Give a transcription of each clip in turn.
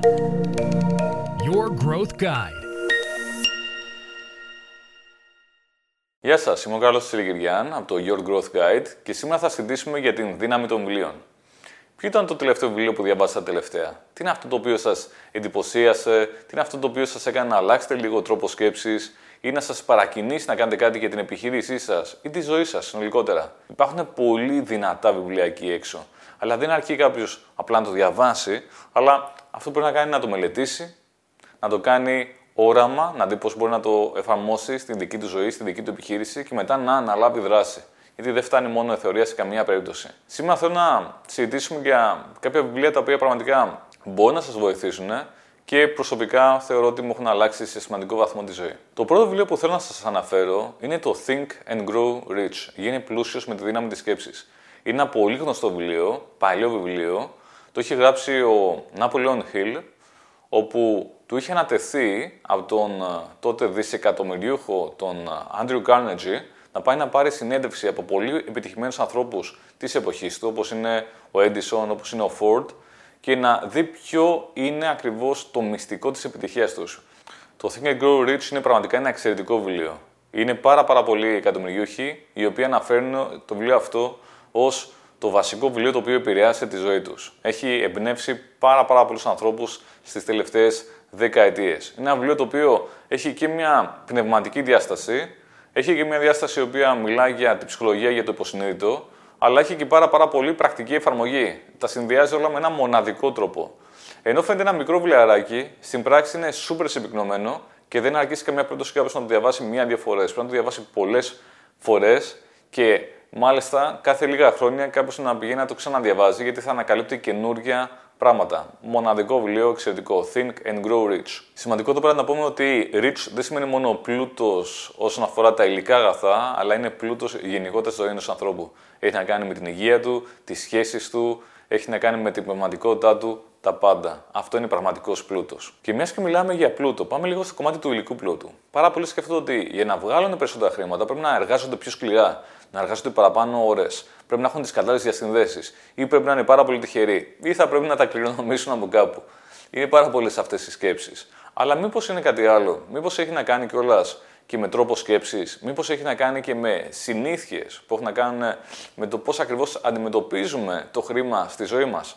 Your Growth Guide. Γεια σας, είμαι ο Κάρλος Τσιλικυριάν από το Your Growth Guide και σήμερα θα συζητήσουμε για την δύναμη των βιβλίων. Ποιο ήταν το τελευταίο βιβλίο που διαβάσατε τελευταία, Τι είναι αυτό το οποίο σας εντυπωσίασε, Τι είναι αυτό το οποίο σας έκανε να αλλάξετε λίγο τρόπο σκέψης; Ή να σας παρακινήσει να κάνετε κάτι για την επιχείρησή σας ή τη ζωή σας συνολικότερα; Υπάρχουν πολύ δυνατά βιβλία εκεί έξω. Αλλά δεν αρκεί κάποιος απλά να το διαβάσει, αλλά αυτό πρέπει να κάνει να το μελετήσει, να το κάνει όραμα, να δει πώς μπορεί να το εφαρμόσει στην δική του ζωή, στην δική του επιχείρηση και μετά να αναλάβει δράση. Γιατί δεν φτάνει μόνο η θεωρία σε καμία περίπτωση. Σήμερα θέλω να συζητήσουμε για κάποια βιβλία τα οποία πραγματικά μπορεί να σας βοηθήσουν και προσωπικά θεωρώ ότι μου έχουν αλλάξει σε σημαντικό βαθμό τη ζωή. Το πρώτο βιβλίο που θέλω να σας αναφέρω είναι το Think and Grow Rich. Γίνει πλούσιος με τη δύναμη της σκέψης. Είναι ένα πολύ γνωστό βιβλίο, παλιό βιβλίο. Το έχει γράψει ο Napoleon Hill, όπου του είχε ανατεθεί από τον ε, τότε δισεκατομμυρίουχο τον ε, Andrew Carnegie να πάει να πάρει συνέντευξη από πολύ επιτυχημένους ανθρώπους της εποχής του, όπως είναι ο Edison, όπως είναι ο Ford, και να δει ποιο είναι ακριβώς το μυστικό της επιτυχίας τους. Το Think and Grow Rich είναι πραγματικά ένα εξαιρετικό βιβλίο. Είναι πάρα πάρα πολλοί εκατομμυριούχοι οι οποίοι αναφέρουν το βιβλίο αυτό ως το βασικό βιβλίο το οποίο επηρεάσε τη ζωή τους. Έχει εμπνεύσει πάρα πάρα πολλούς ανθρώπους στις τελευταίες δεκαετίες. Είναι ένα βιβλίο το οποίο έχει και μια πνευματική διάσταση, έχει και μια διάσταση η οποία μιλάει για την ψυχολογία, για το υποσυνείδητο, αλλά έχει και πάρα, πάρα πολύ πρακτική εφαρμογή. Τα συνδυάζει όλα με ένα μοναδικό τρόπο. Ενώ φαίνεται ένα μικρό βιβλιαράκι, στην πράξη είναι σούπερ συμπυκνωμένο και δεν αρκεί σε καμία περίπτωση κάποιος να το διαβάσει μία-δύο φορές. Πρέπει να το διαβάσει πολλές φορές και μάλιστα κάθε λίγα χρόνια κάποιος να πηγαίνει να το ξαναδιαβάζει γιατί θα ανακαλύπτει καινούργια πράγματα. Μοναδικό βιβλίο, εξαιρετικό. Think and grow rich. Σημαντικό το πρέπει να πούμε ότι rich δεν σημαίνει μόνο πλούτος όσον αφορά τα υλικά αγαθά, αλλά είναι πλούτος γενικότερα στη ζωή ενός ανθρώπου. Έχει να κάνει με την υγεία του, τις σχέσεις του, έχει να κάνει με την πνευματικότητά του, τα πάντα. Αυτό είναι πραγματικός πλούτος. Και μιας και μιλάμε για πλούτο, πάμε λίγο στο κομμάτι του υλικού πλούτου. Πάρα πολλοί σκέφτονται ότι για να βγάλουν περισσότερα χρήματα πρέπει να εργάζονται πιο σκληρά, να εργάζονται παραπάνω ώρες, πρέπει να έχουν τις κατάλληλες διασυνδέσεις, ή πρέπει να είναι πάρα πολύ τυχεροί, ή θα πρέπει να τα κληρονομήσουν από κάπου. Είναι πάρα πολλές αυτές οι σκέψεις. Αλλά μήπως είναι κάτι άλλο, μήπως έχει να κάνει κιόλας και με τρόπο σκέψης, μήπως έχει να κάνει και με συνήθειες που έχουν να κάνουν με το πώς ακριβώς αντιμετωπίζουμε το χρήμα στη ζωή μας.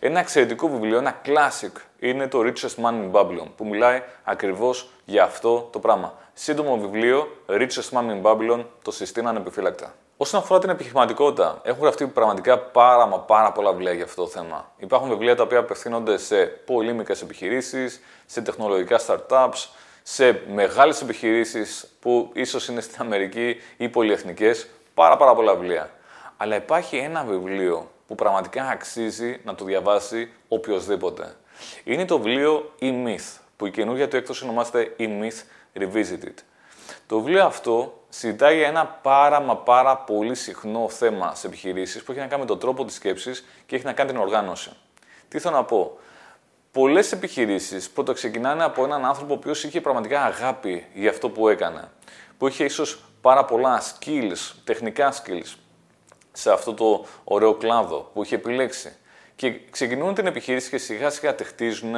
Ένα εξαιρετικό βιβλίο, ένα classic, είναι το Richest Man in Babylon, που μιλάει ακριβώς για αυτό το πράγμα. Σύντομο βιβλίο, Richest Man in Babylon, το συστήνω ανεπιφύλακτα. Όσον αφορά την επιχειρηματικότητα, έχουν γραφτεί πραγματικά πάρα μα πάρα πολλά βιβλία για αυτό το θέμα. Υπάρχουν βιβλία τα οποία απευθύνονται σε πολύ μικρές επιχειρήσεις, σε τεχνολογικά startups, σε μεγάλες επιχειρήσεις που ίσως είναι στην Αμερική ή πολυεθνικές. Πάρα, πάρα πολλά βιβλία. Αλλά υπάρχει ένα βιβλίο που πραγματικά αξίζει να το διαβάσει οποιοδήποτε. Είναι το βιβλίο E-Myth, που η καινούργια του έκδοση ονομάζεται E-Myth Revisited. Το βιβλίο αυτό συζητάει για ένα πάρα μα πάρα πολύ συχνό θέμα σε επιχειρήσεις που έχει να κάνει με τον τρόπο της σκέψης και έχει να κάνει την οργάνωση. Τι θέλω να πω; Πολλές επιχειρήσεις πρώτα ξεκινάνε από έναν άνθρωπο ο οποίος είχε πραγματικά αγάπη για αυτό που έκανε. Που είχε ίσως πάρα πολλά skills, τεχνικά skills, σε αυτό το ωραίο κλάδο που είχε επιλέξει. Και ξεκινούν την επιχείρηση και σιγά σιγά τη χτίζουν.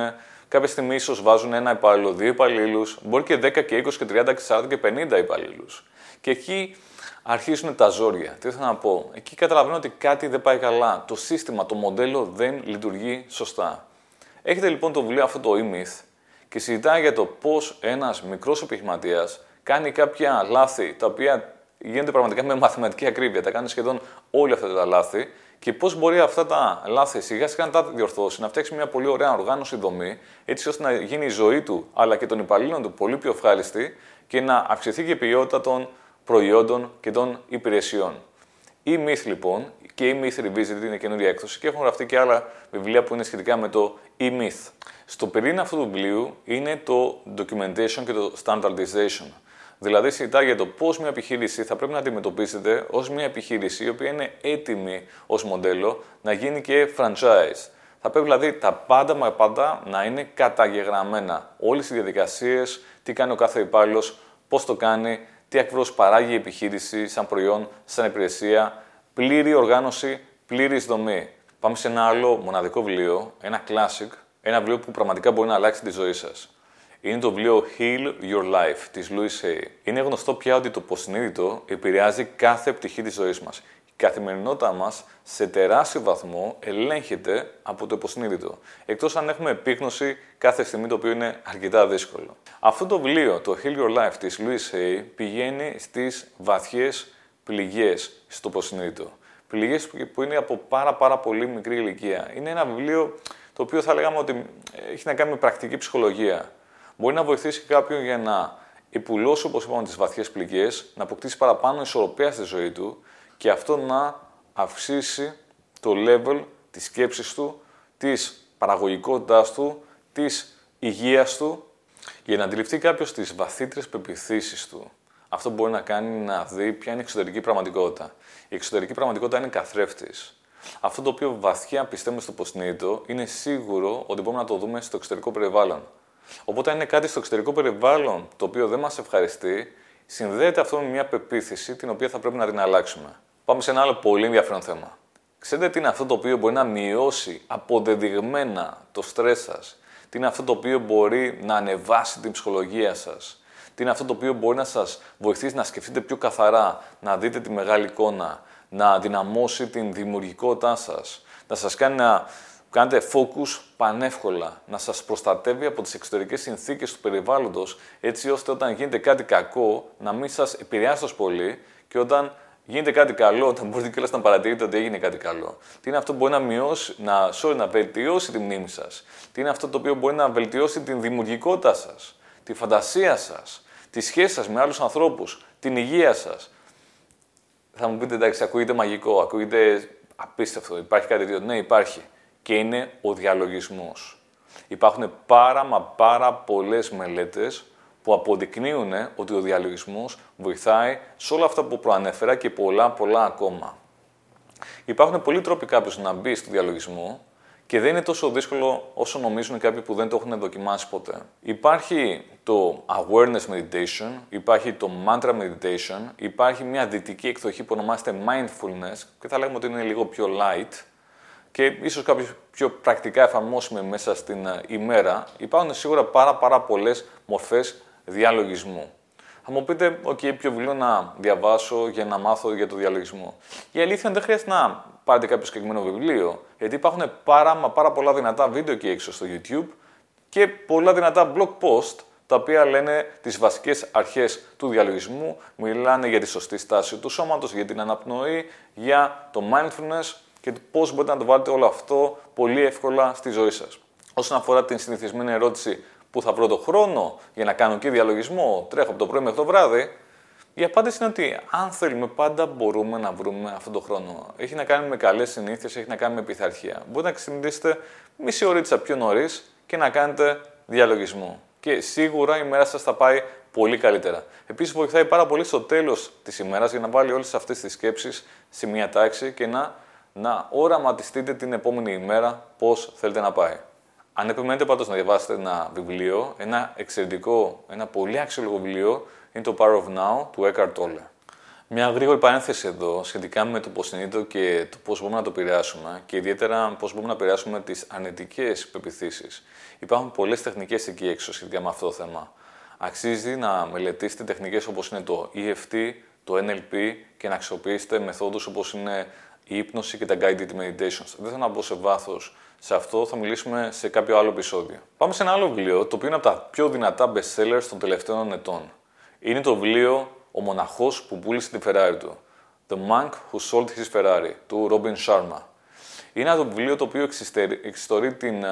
Κάποια στιγμή ίσως βάζουν ένα υπάλληλο, δύο υπαλλήλους, μπορεί και 10 και 20 και 30 και 40 και 50 υπαλλήλους. Και εκεί αρχίζουν τα ζόρια. Τι θέλω να πω; Εκεί καταλαβαίνω ότι κάτι δεν πάει καλά. Το σύστημα, το μοντέλο δεν λειτουργεί σωστά. Έχετε λοιπόν το βιβλίο αυτό το e-myth και συζητάει για το πώς ένας μικρός επιχειρηματίας κάνει κάποια λάθη τα οποία γίνονται πραγματικά με μαθηματική ακρίβεια. Τα κάνει σχεδόν όλα αυτά τα λάθη και πώς μπορεί αυτά τα λάθη σιγά σιγά να τα διορθώσει, να φτιάξει μια πολύ ωραία οργάνωση δομή, έτσι ώστε να γίνει η ζωή του αλλά και των υπαλλήλων του πολύ πιο ευχάριστη και να αυξηθεί και η ποιότητα των προϊόντων και των υπηρεσιών. Η Myth λοιπόν και η Myth Revisited είναι καινούργια έκδοση και έχουν γραφτεί και άλλα βιβλία που είναι σχετικά με το e-myth. Στο πυρήνα αυτού του βιβλίου είναι το documentation και το standardization. Δηλαδή, συζητάει για το πώς μια επιχείρηση θα πρέπει να αντιμετωπίζεται ως μια επιχείρηση η οποία είναι έτοιμη ως μοντέλο να γίνει και franchise. Θα πρέπει δηλαδή τα πάντα με πάντα να είναι καταγεγραμμένα. Όλες οι διαδικασίες, τι κάνει ο κάθε υπάλληλος, πώς το κάνει, τι ακριβώς παράγει η επιχείρηση σαν προϊόν, σαν υπηρεσία, πλήρη οργάνωση, πλήρη δομή. Πάμε σε ένα άλλο μοναδικό βιβλίο, ένα classic, Ένα βιβλίο που πραγματικά μπορεί να αλλάξει τη ζωή σας. Είναι το βιβλίο Heal Your Life της Louise Hay. Είναι γνωστό πια ότι το υποσυνείδητο επηρεάζει κάθε πτυχή της ζωής μας. Η καθημερινότητά μας σε τεράστιο βαθμό ελέγχεται από το υποσυνείδητο. Εκτός αν έχουμε επίγνωση κάθε στιγμή το οποίο είναι αρκετά δύσκολο. Αυτό το βιβλίο, το Heal Your Life της Louise Hay, πηγαίνει στις βαθιές πληγές στο υποσυνείδητο. Πληγές που είναι από πάρα πάρα πολύ μικρή ηλικία. Είναι ένα βιβλίο το οποίο θα λέγαμε ότι έχει να κάνει με πρακτική ψυχολογία. Μπορεί να βοηθήσει κάποιον για να υπουλώσει, όπως είπαμε, τις βαθιές πληγές, να αποκτήσει παραπάνω ισορροπία στη ζωή του και αυτό να αυξήσει το level της σκέψης του, της παραγωγικότητάς του, της υγείας του, για να αντιληφθεί κάποιος τις βαθύτερες πεπιθήσεις του. Αυτό μπορεί να κάνει να δει ποια είναι η εξωτερική πραγματικότητα. Η εξωτερική πραγματικότητα είναι καθρέφτης. Αυτό το οποίο βαθιά πιστεύουμε στο υποσυνείδητο είναι σίγουρο ότι μπορούμε να το δούμε στο εξωτερικό περιβάλλον. Οπότε, αν είναι κάτι στο εξωτερικό περιβάλλον το οποίο δεν μας ευχαριστεί, συνδέεται αυτό με μια πεποίθηση την οποία θα πρέπει να την αλλάξουμε. Πάμε σε ένα άλλο πολύ ενδιαφέρον θέμα. Ξέρετε τι είναι αυτό το οποίο μπορεί να μειώσει αποδεδειγμένα το στρες σας; Τι είναι αυτό το οποίο μπορεί να ανεβάσει την ψυχολογία σας; Τι είναι αυτό το οποίο μπορεί να σας βοηθήσει να σκεφτείτε πιο καθαρά, να δείτε τη μεγάλη εικόνα, να δυναμώσει την δημιουργικότητά σας, να σας κάνει να κάνετε focus πανεύκολα, να σας προστατεύει από τις εξωτερικές συνθήκες του περιβάλλοντος, έτσι ώστε όταν γίνεται κάτι κακό να μην σας επηρεάσει τόσο πολύ και όταν γίνεται κάτι καλό, όταν μπορείτε κιόλας να παρατηρείτε ότι έγινε κάτι καλό. Τι είναι αυτό που μπορεί να μειώσει, να, sorry, να βελτιώσει τη μνήμη σας. Τι είναι αυτό το οποίο μπορεί να βελτιώσει την δημιουργικότητά σας, τη φαντασία σας, τη σχέση σας με άλλους ανθρώπους, την υγεία σας. Θα μου πείτε, εντάξει, ακούγεται μαγικό, ακούγεται απίστευτο, υπάρχει κάτι τέτοιο. Ναι, υπάρχει και είναι ο διαλογισμός. Υπάρχουν πάρα μα πάρα πολλές μελέτες που αποδεικνύουν ότι ο διαλογισμός βοηθάει σε όλα αυτά που προανέφερα και πολλά πολλά ακόμα. Υπάρχουν πολλοί τρόποι κάποιος να μπει στο διαλογισμό και δεν είναι τόσο δύσκολο όσο νομίζουν κάποιοι που δεν το έχουν δοκιμάσει ποτέ. Υπάρχει το awareness meditation, υπάρχει το mantra meditation, υπάρχει μια δυτική εκδοχή που ονομάζεται mindfulness και θα λέγαμε ότι είναι λίγο πιο light, και ίσως κάποιες πιο πρακτικά εφαρμόσιμες μέσα στην ε, ημέρα, υπάρχουν σίγουρα πάρα, πάρα πολλές μορφές διαλογισμού. Θα μου πείτε, OK, ποιο βιβλίο να διαβάσω για να μάθω για το διαλογισμό. Η αλήθεια είναι δεν χρειάζεται να πάρετε κάποιο συγκεκριμένο βιβλίο, γιατί υπάρχουν πάρα, μα πάρα πολλά δυνατά βίντεο εκεί έξω στο YouTube και πολλά δυνατά blog post τα οποία λένε τις βασικές αρχές του διαλογισμού, μιλάνε για τη σωστή στάση του σώματος, για την αναπνοή, για το mindfulness, και πώς μπορείτε να το βάλετε όλο αυτό πολύ εύκολα στη ζωή σας. Όσον αφορά την συνηθισμένη ερώτηση που θα βρω το χρόνο για να κάνω και διαλογισμό, τρέχω από το πρωί μέχρι το βράδυ, η απάντηση είναι ότι αν θέλουμε, πάντα μπορούμε να βρούμε αυτόν τον χρόνο. Έχει να κάνει με καλές συνήθειες, έχει να κάνει με πειθαρχία. Μπορείτε να ξυπνήσετε μισή ωρίτσα πιο νωρίς και να κάνετε διαλογισμό. Και σίγουρα η μέρα σας θα πάει πολύ καλύτερα. Επίσης, βοηθάει πάρα πολύ στο τέλος της ημέρας για να βάλει όλες αυτές τις σκέψεις σε μια τάξη και να να οραματιστείτε την επόμενη ημέρα πώς θέλετε να πάει. Αν επιμένετε πάντως να διαβάσετε ένα βιβλίο, ένα εξαιρετικό, ένα πολύ αξιόλογο βιβλίο, είναι το Power of Now του Eckhart Tolle. Μια γρήγορη παρένθεση εδώ σχετικά με το υποσυνείδητο και το πώς μπορούμε να το επηρεάσουμε και ιδιαίτερα πώς μπορούμε να επηρεάσουμε τις αρνητικές πεπιθήσεις. Υπάρχουν πολλές τεχνικές εκεί έξω σχετικά με αυτό το θέμα. Αξίζει να μελετήσετε τεχνικές όπως είναι το EFT, το NLP και να αξιοποιήσετε μεθόδους όπως είναι η ύπνωση και τα guided meditations. Δεν θα μπω σε βάθος σε αυτό, θα μιλήσουμε σε κάποιο άλλο επεισόδιο. Πάμε σε ένα άλλο βιβλίο, το οποίο είναι από τα πιο δυνατά best sellers των τελευταίων ετών. Είναι το βιβλίο Ο μοναχός που πούλησε τη Ferrari του. The Monk Who Sold His Ferrari, του Robin Sharma. Είναι ένα βιβλίο το οποίο εξιστορεί την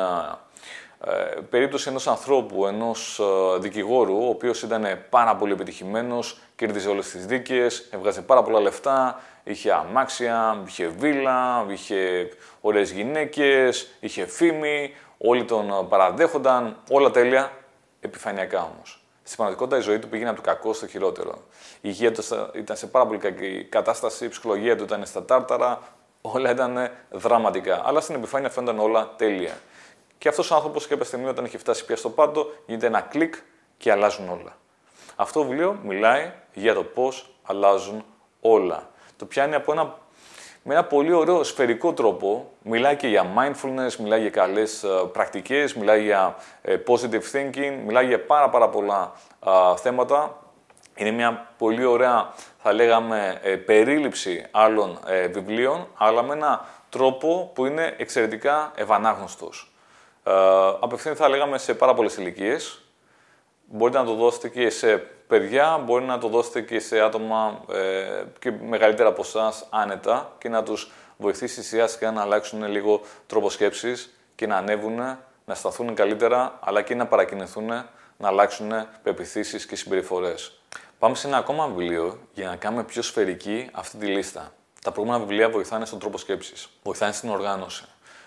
ε, περίπτωση ενός ανθρώπου, ενός ε, δικηγόρου, ο οποίος ήταν πάρα πολύ επιτυχημένος, κέρδιζε όλες τις δίκες, έβγαζε πάρα πολλά λεφτά, είχε αμάξια, είχε βίλα, είχε ωραίες γυναίκες, είχε φήμη, όλοι τον παραδέχονταν, όλα τέλεια, επιφανειακά όμως. Στην πραγματικότητα η ζωή του πήγαινε από το κακό στο χειρότερο. Η υγεία του ήταν σε πάρα πολύ κακή κατάσταση, η ψυχολογία του ήταν στα τάρταρα, όλα ήταν δραματικά. Αλλά στην επιφάνεια φαίνονταν όλα τέλεια. Και αυτός ο άνθρωπος κάποια στιγμή, όταν έχει φτάσει πια στο πάντο, γίνεται ένα κλικ και αλλάζουν όλα. Αυτό το βιβλίο μιλάει για το πώς αλλάζουν όλα. Το πιάνει από ένα, με ένα πολύ ωραίο σφαιρικό τρόπο. Μιλάει και για mindfulness, μιλάει για καλές ε, πρακτικές, μιλάει για ε, positive thinking, μιλάει για πάρα πάρα πολλά θέματα. Είναι μια πολύ ωραία, θα λέγαμε, ε, περίληψη άλλων βιβλίων, αλλά με ένα τρόπο που είναι εξαιρετικά ευανάγνωστος. Απευθύνεται, θα λέγαμε, σε πάρα πολλές ηλικίες. Μπορείτε να το δώσετε και σε παιδιά, μπορεί να το δώσετε και σε άτομα ε, και μεγαλύτερα από εσάς άνετα και να τους βοηθήσει σιγά σιγά να αλλάξουν λίγο τρόπο σκέψης και να ανέβουν, να σταθούν καλύτερα, αλλά και να παρακινηθούν, να αλλάξουν πεπιθήσεις και συμπεριφορές. Πάμε σε ένα ακόμα βιβλίο για να κάνουμε πιο σφαιρική αυτή τη λίστα. Τα προηγούμενα βιβλία βοηθάνε στον τρόπο σκέψης, βοηθάνε στην οργάνωση,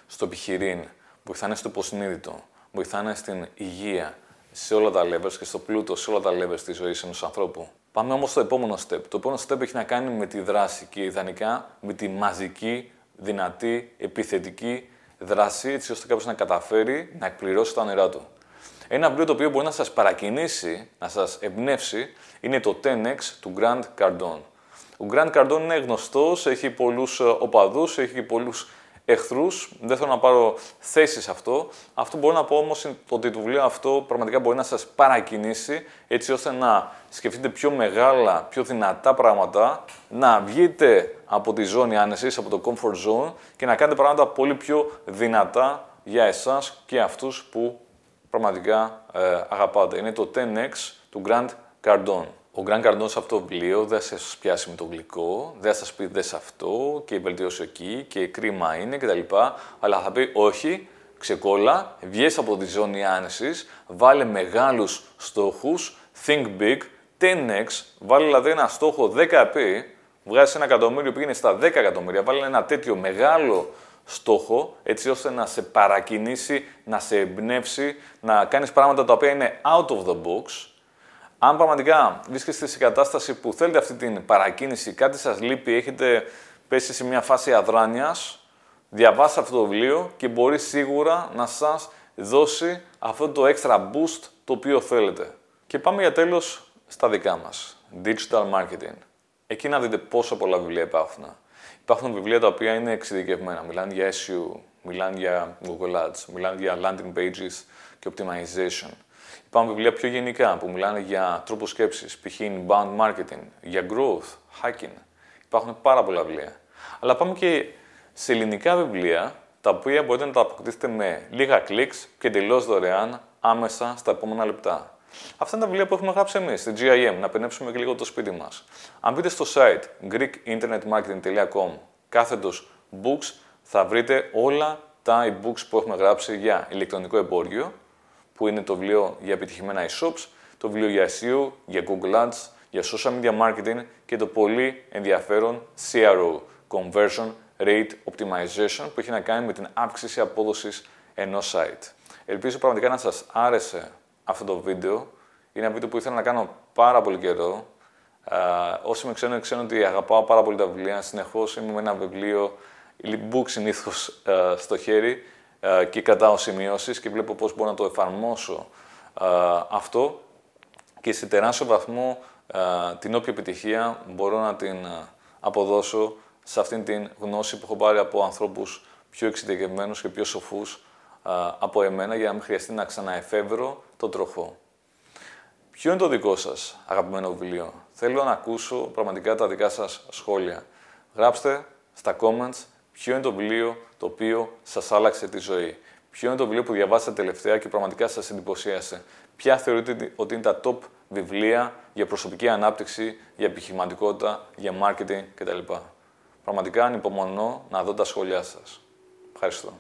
στο επιχειρήν, βοηθάνε στο υποσυνείδητο, βοηθάνε στην υγεία, σε όλα τα levels και στο πλούτο σε όλα τα levels της ζωής ενός ανθρώπου. Πάμε όμως στο επόμενο step. Το επόμενο step έχει να κάνει με τη δράση και ιδανικά με τη μαζική, δυνατή, επιθετική δράση, έτσι ώστε κάποιος να καταφέρει να εκπληρώσει τα όνειρά του. Ένα βιβλίο το οποίο μπορεί να σας παρακινήσει, να σας εμπνεύσει, είναι το 10X του Grant Cardone. Ο Grant Cardone είναι γνωστός, έχει πολλούς οπαδούς, έχει πολλούς εχθρούς. Δεν θέλω να πάρω θέση σε αυτό. Αυτό μπορώ να πω όμως ότι το βιβλίο αυτό πραγματικά μπορεί να σας παρακινήσει έτσι ώστε να σκεφτείτε πιο μεγάλα, πιο δυνατά πράγματα, να βγείτε από τη ζώνη άνεσης, από το comfort zone και να κάνετε πράγματα πολύ πιο δυνατά για εσάς και αυτούς που πραγματικά ε, αγαπάτε. Είναι το 10X του Grant Cardone. Ο Γκραν Καρντών σε αυτό το βιβλίο δεν θα σας πιάσει με το γλυκό, δεν θα σας πει δες αυτό και βελτίωση εκεί και κρίμα είναι κτλ. Αλλά θα πει όχι, ξεκόλα, βγες από τη ζώνη άνεσης, βάλε μεγάλους στόχους, think big, 10x, βάλε δηλαδή ένα στόχο 10p, βγάζεις ένα εκατομμύριο πήγαινε στα 10 εκατομμύρια, βάλε ένα τέτοιο μεγάλο στόχο, έτσι ώστε να σε παρακινήσει, να σε εμπνεύσει, να κάνεις πράγματα τα οποία είναι out of the box, αν πραγματικά βρίσκεστε σε κατάσταση που θέλετε αυτή την παρακίνηση, κάτι σας λείπει, έχετε πέσει σε μια φάση αδράνειας, διαβάστε αυτό το βιβλίο και μπορεί σίγουρα να σας δώσει αυτό το extra boost το οποίο θέλετε. Και πάμε για τέλος στα δικά μας. Digital Marketing. Εκεί να δείτε πόσα πολλά βιβλία υπάρχουν. Υπάρχουν βιβλία τα οποία είναι εξειδικευμένα. Μιλάνε για SEO, μιλάνε για Google Ads, μιλάνε για landing pages και optimization. Υπάρχουν βιβλία πιο γενικά που μιλάνε για τρόπο σκέψης, π.χ. inbound marketing, για growth, hacking. Υπάρχουν πάρα πολλά βιβλία. Αλλά πάμε και σε ελληνικά βιβλία, τα οποία μπορείτε να τα αποκτήσετε με λίγα κλικς και εντελώς δωρεάν άμεσα στα επόμενα λεπτά. Αυτά είναι τα βιβλία που έχουμε γράψει εμείς στη GIM, να πενέψουμε και λίγο το σπίτι μας. Αν μπείτε στο site greekinternetmarketing.com κάθετος books, θα βρείτε όλα τα e-books που έχουμε γράψει για ηλεκτρονικό εμπόριο που είναι το βιβλίο για επιτυχημένα e-shops, το βιβλίο για SEO, για Google Ads, για social media marketing και το πολύ ενδιαφέρον CRO, Conversion Rate Optimization, που έχει να κάνει με την αύξηση απόδοσης ενός site. Ελπίζω πραγματικά να σας άρεσε αυτό το βίντεο. Είναι ένα βίντεο που ήθελα να κάνω πάρα πολύ καιρό. Uh, όσοι με ξέρουν, ξέρουν ότι αγαπάω πάρα πολύ τα βιβλία. Συνεχώς είμαι με ένα βιβλίο, e-book συνήθως uh, στο χέρι ε, και κρατάω σημειώσεις και βλέπω πώς μπορώ να το εφαρμόσω ε, αυτό και σε τεράστιο βαθμό ε, την όποια επιτυχία μπορώ να την αποδώσω σε αυτήν την γνώση που έχω πάρει από ανθρώπους πιο εξειδικευμένους και πιο σοφούς από εμένα για να μην χρειαστεί να ξαναεφεύρω το τροχό. Ποιο είναι το δικό σας αγαπημένο βιβλίο; Θέλω να ακούσω πραγματικά τα δικά σας σχόλια. Γράψτε στα comments ποιο είναι το βιβλίο το οποίο σας άλλαξε τη ζωή; Ποιο είναι το βιβλίο που διαβάσατε τελευταία και πραγματικά σας εντυπωσίασε; Ποια θεωρείτε ότι είναι τα top βιβλία για προσωπική ανάπτυξη, για επιχειρηματικότητα, για marketing κτλ. Πραγματικά ανυπομονώ να δω τα σχόλιά σας. Ευχαριστώ.